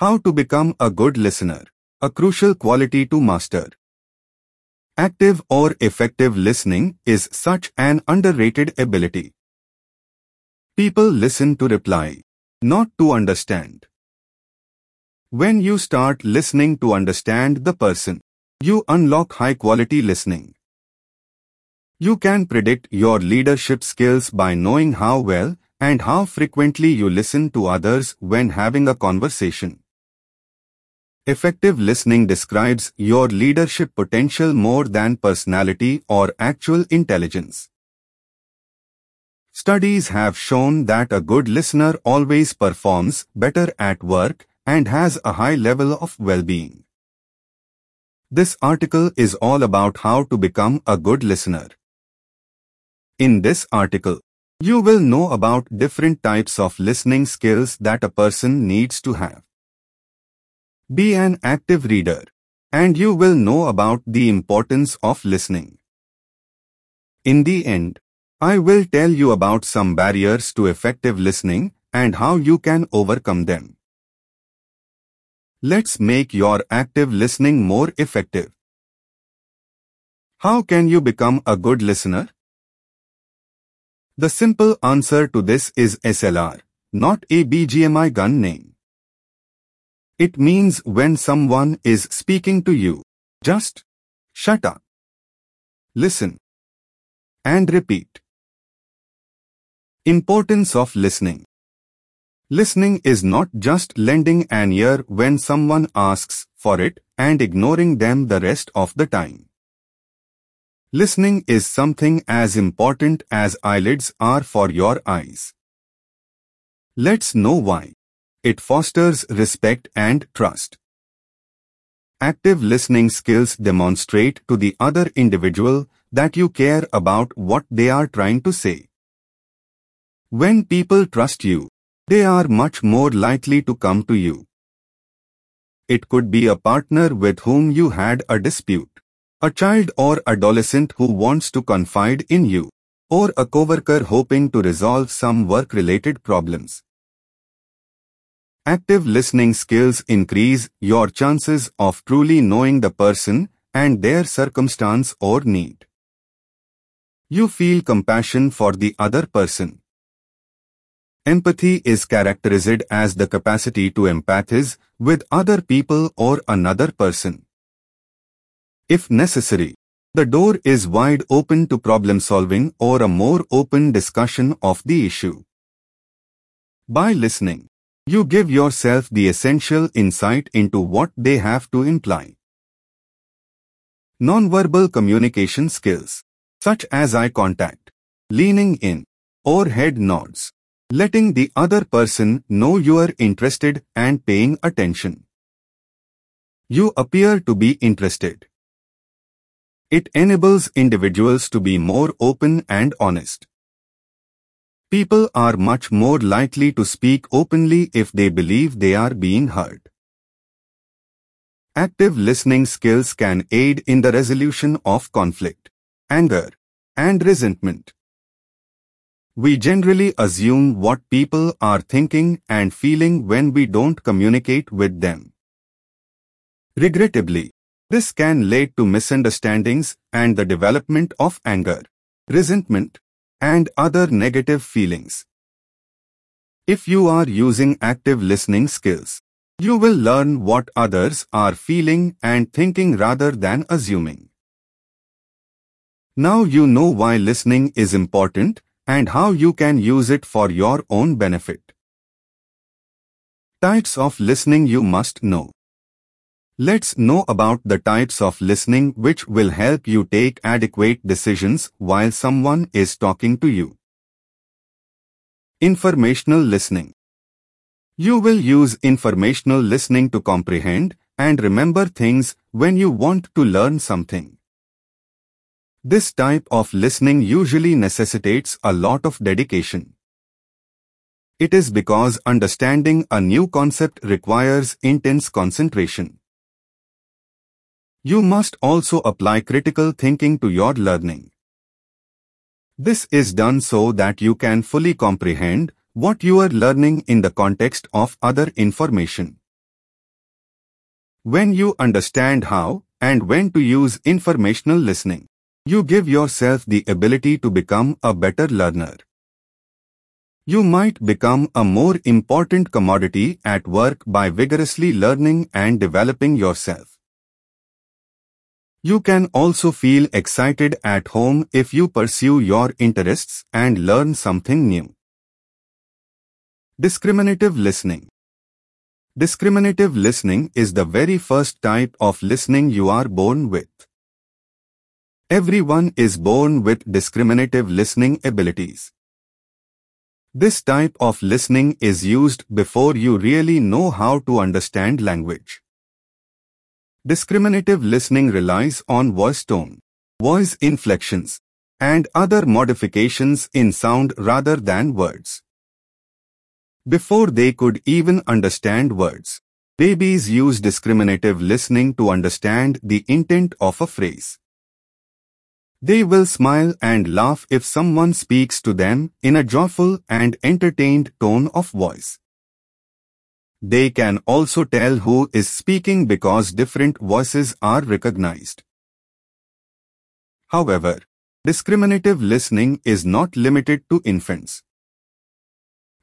How to become a good listener. A crucial quality to master. Active or effective listening is such an underrated ability. People listen to reply, not to understand. When you start listening to understand the person, you unlock high quality listening. You can predict your leadership skills by knowing how well and how frequently you listen to others when having a conversation. Effective listening describes your leadership potential more than personality or actual intelligence. Studies have shown that a good listener always performs better at work and has a high level of well-being. This article is all about how to become a good listener. In this article, you will know about different types of listening skills that a person needs to have. Be an active reader, and you will know about the importance of listening. In the end, I will tell you about some barriers to effective listening and how you can overcome them. Let's make your active listening more effective. How can you become a good listener? The simple answer to this is SLR, not a BGMI gun name. It means when someone is speaking to you, just shut up, listen, and repeat. Importance of listening. Listening is not just lending an ear when someone asks for it and ignoring them the rest of the time. Listening is something as important as eyelids are for your eyes. Let's know why. It fosters respect and trust. Active listening skills demonstrate to the other individual that you care about what they are trying to say. When people trust you, they are much more likely to come to you. It could be a partner with whom you had a dispute, a child or adolescent who wants to confide in you, or a coworker hoping to resolve some work-related problems. Active listening skills increase your chances of truly knowing the person and their circumstance or need. You feel compassion for the other person. Empathy is characterized as the capacity to empathize with other people or another person. If necessary, the door is wide open to problem solving or a more open discussion of the issue. By listening, you give yourself the essential insight into what they have to imply. Nonverbal communication skills, such as eye contact, leaning in, or head nods, letting the other person know you are interested and paying attention. You appear to be interested. It enables individuals to be more open and honest. People are much more likely to speak openly if they believe they are being heard. Active listening skills can aid in the resolution of conflict, anger, and resentment. We generally assume what people are thinking and feeling when we don't communicate with them. Regrettably, this can lead to misunderstandings and the development of anger, resentment, and other negative feelings. If you are using active listening skills, you will learn what others are feeling and thinking rather than assuming. Now you know why listening is important and how you can use it for your own benefit. Types of listening you must know. Let's know about the types of listening which will help you take adequate decisions while someone is talking to you. Informational listening. You will use informational listening to comprehend and remember things when you want to learn something. This type of listening usually necessitates a lot of dedication. It is because understanding a new concept requires intense concentration. You must also apply critical thinking to your learning. This is done so that you can fully comprehend what you are learning in the context of other information. When you understand how and when to use informational listening, you give yourself the ability to become a better learner. You might become a more important commodity at work by vigorously learning and developing yourself. You can also feel excited at home if you pursue your interests and learn something new. Discriminative listening. Discriminative listening is the very first type of listening you are born with. Everyone is born with discriminative listening abilities. This type of listening is used before you really know how to understand language. Discriminative listening relies on voice tone, voice inflections, and other modifications in sound rather than words. Before they could even understand words, babies use discriminative listening to understand the intent of a phrase. They will smile and laugh if someone speaks to them in a joyful and entertained tone of voice. They can also tell who is speaking because different voices are recognized. However, discriminative listening is not limited to infants.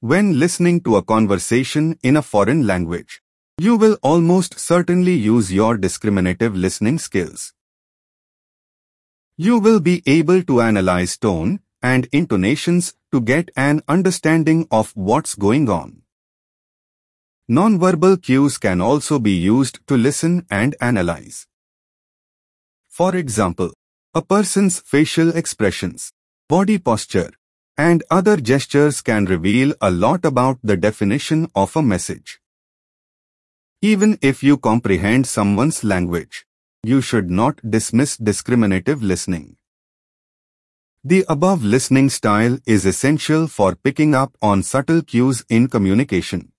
When listening to a conversation in a foreign language, you will almost certainly use your discriminative listening skills. You will be able to analyze tone and intonations to get an understanding of what's going on. Nonverbal cues can also be used to listen and analyze. For example, a person's facial expressions, body posture, and other gestures can reveal a lot about the definition of a message. Even if you comprehend someone's language, you should not dismiss discriminative listening. The above listening style is essential for picking up on subtle cues in communication.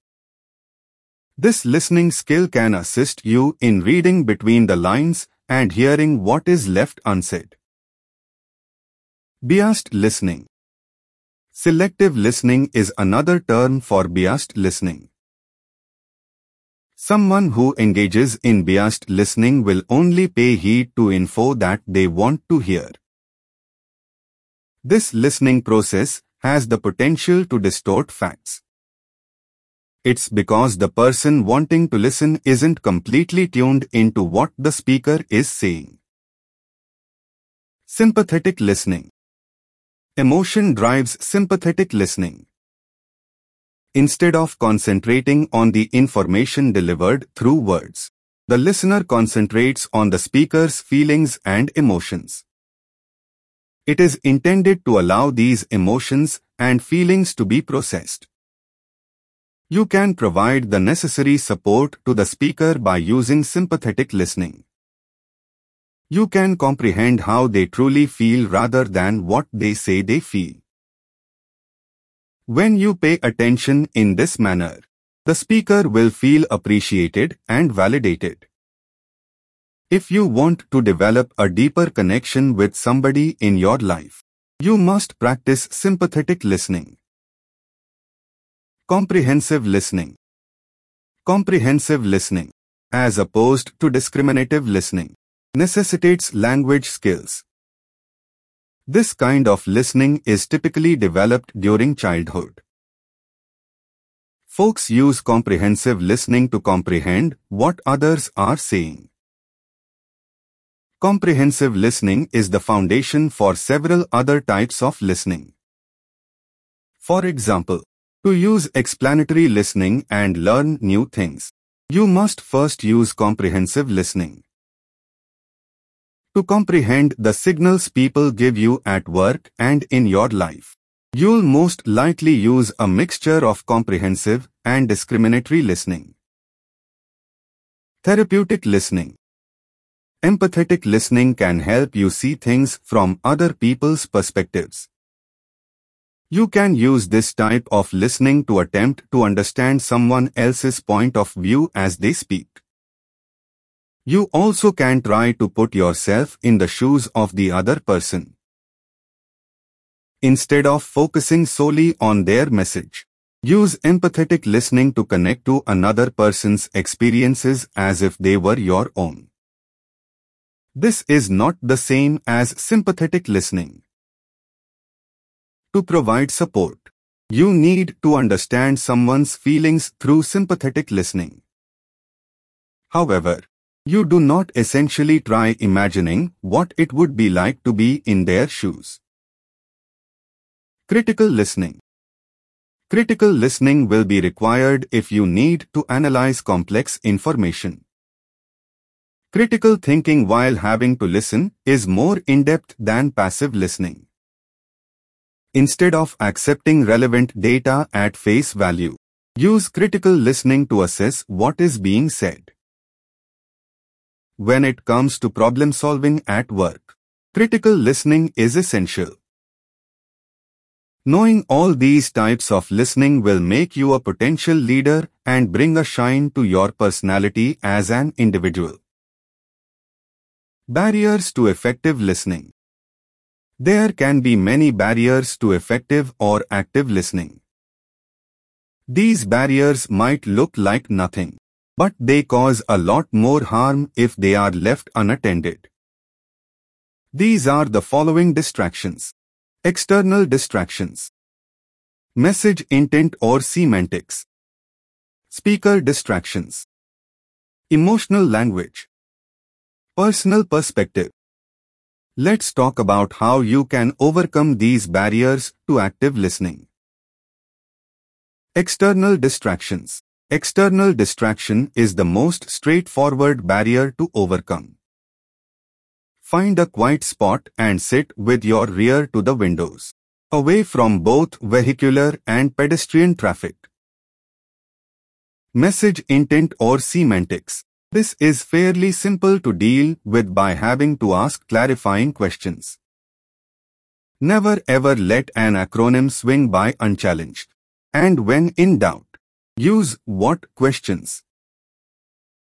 This listening skill can assist you in reading between the lines and hearing what is left unsaid. Biased listening. Selective listening is another term for biased listening. Someone who engages in biased listening will only pay heed to info that they want to hear. This listening process has the potential to distort facts. It's because the person wanting to listen isn't completely tuned into what the speaker is saying. Sympathetic listening. Emotion drives sympathetic listening. Instead of concentrating on the information delivered through words, the listener concentrates on the speaker's feelings and emotions. It is intended to allow these emotions and feelings to be processed. You can provide the necessary support to the speaker by using sympathetic listening. You can comprehend how they truly feel rather than what they say they feel. When you pay attention in this manner, the speaker will feel appreciated and validated. If you want to develop a deeper connection with somebody in your life, you must practice sympathetic listening. Comprehensive listening. Comprehensive listening, as opposed to discriminative listening, necessitates language skills. This kind of listening is typically developed during childhood. Folks use comprehensive listening to comprehend what others are saying. Comprehensive listening is the foundation for several other types of listening. For example, to use explanatory listening and learn new things, you must first use comprehensive listening. To comprehend the signals people give you at work and in your life, you'll most likely use a mixture of comprehensive and discriminatory listening. Therapeutic listening Empathetic listening can help you see things from other people's perspectives. You can use this type of listening to attempt to understand someone else's point of view as they speak. You also can try to put yourself in the shoes of the other person. Instead of focusing solely on their message, Use empathetic listening to connect to another person's experiences as if they were your own. This is not the same as sympathetic listening. To provide support, you need to understand someone's feelings through sympathetic listening. However, you do not essentially try imagining what it would be like to be in their shoes. Critical listening Critical listening will be required if you need to analyze complex information. Critical thinking while having to listen is more in-depth than passive listening. Instead of accepting relevant data at face value, use critical listening to assess what is being said. When it comes to problem solving at work, critical listening is essential. Knowing all these types of listening will make you a potential leader and bring a shine to your personality as an individual. Barriers to effective listening. There can be many barriers to effective or active listening. These barriers might look like nothing, but they cause a lot more harm if they are left unattended. These are the following distractions. External distractions. Message intent or semantics. Speaker distractions. Emotional language. Personal perspective. Let's talk about how you can overcome these barriers to active listening. External distractions. External distraction is the most straightforward barrier to overcome. Find a quiet spot and sit with your rear to the windows, away from both vehicular and pedestrian traffic. Message intent or semantics. This is fairly simple to deal with by having to ask clarifying questions. Never ever let an acronym swing by unchallenged. And when in doubt, use what questions.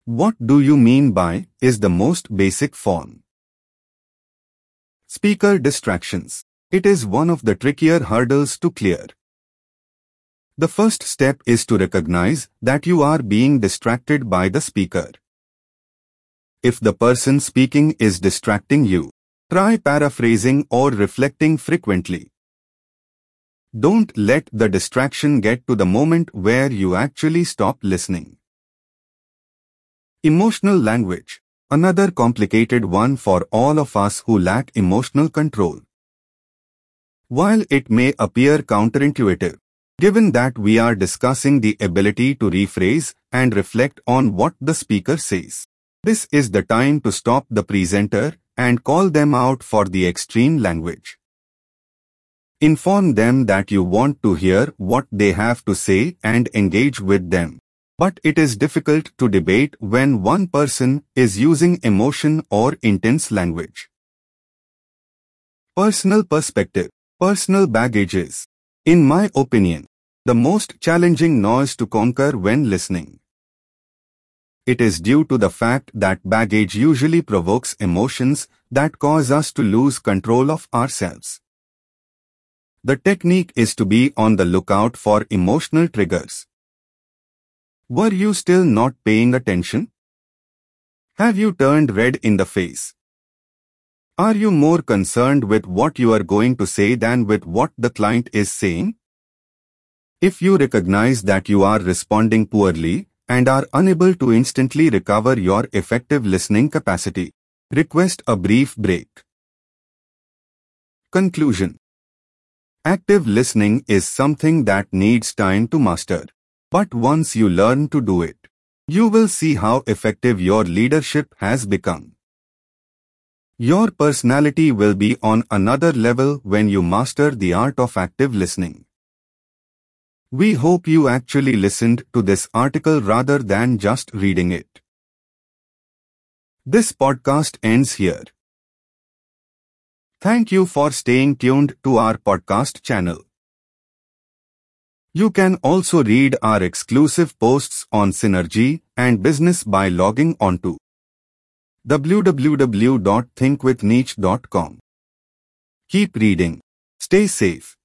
What do you mean by is the most basic form. Speaker distractions. It is one of the trickier hurdles to clear. The first step is to recognize that you are being distracted by the speaker. If the person speaking is distracting you, try paraphrasing or reflecting frequently. Don't let the distraction get to the moment where you actually stop listening. Emotional language. Another complicated one for all of us who lack emotional control. While it may appear counterintuitive, given that we are discussing the ability to rephrase and reflect on what the speaker says, this is the time to stop the presenter and call them out for the extreme language. Inform them that you want to hear what they have to say and engage with them. But it is difficult to debate when one person is using emotion or intense language. Personal perspective. Personal baggages. In my opinion, the most challenging noise to conquer when listening. It is due to the fact that baggage usually provokes emotions that cause us to lose control of ourselves. The technique is to be on the lookout for emotional triggers. Were you still not paying attention? Have you turned red in the face? Are you more concerned with what you are going to say than with what the client is saying? If you recognize that you are responding poorly and are unable to instantly recover your effective listening capacity, request a brief break. Conclusion Active listening is something that needs time to master. But once you learn to do it, you will see how effective your leadership has become. Your personality will be on another level when you master the art of active listening. We hope you actually listened to this article rather than just reading it. This podcast ends here. Thank you for staying tuned to our podcast channel. You can also read our exclusive posts on Synergy and business by logging on to www.thinkwithniche.com. Keep reading. Stay safe.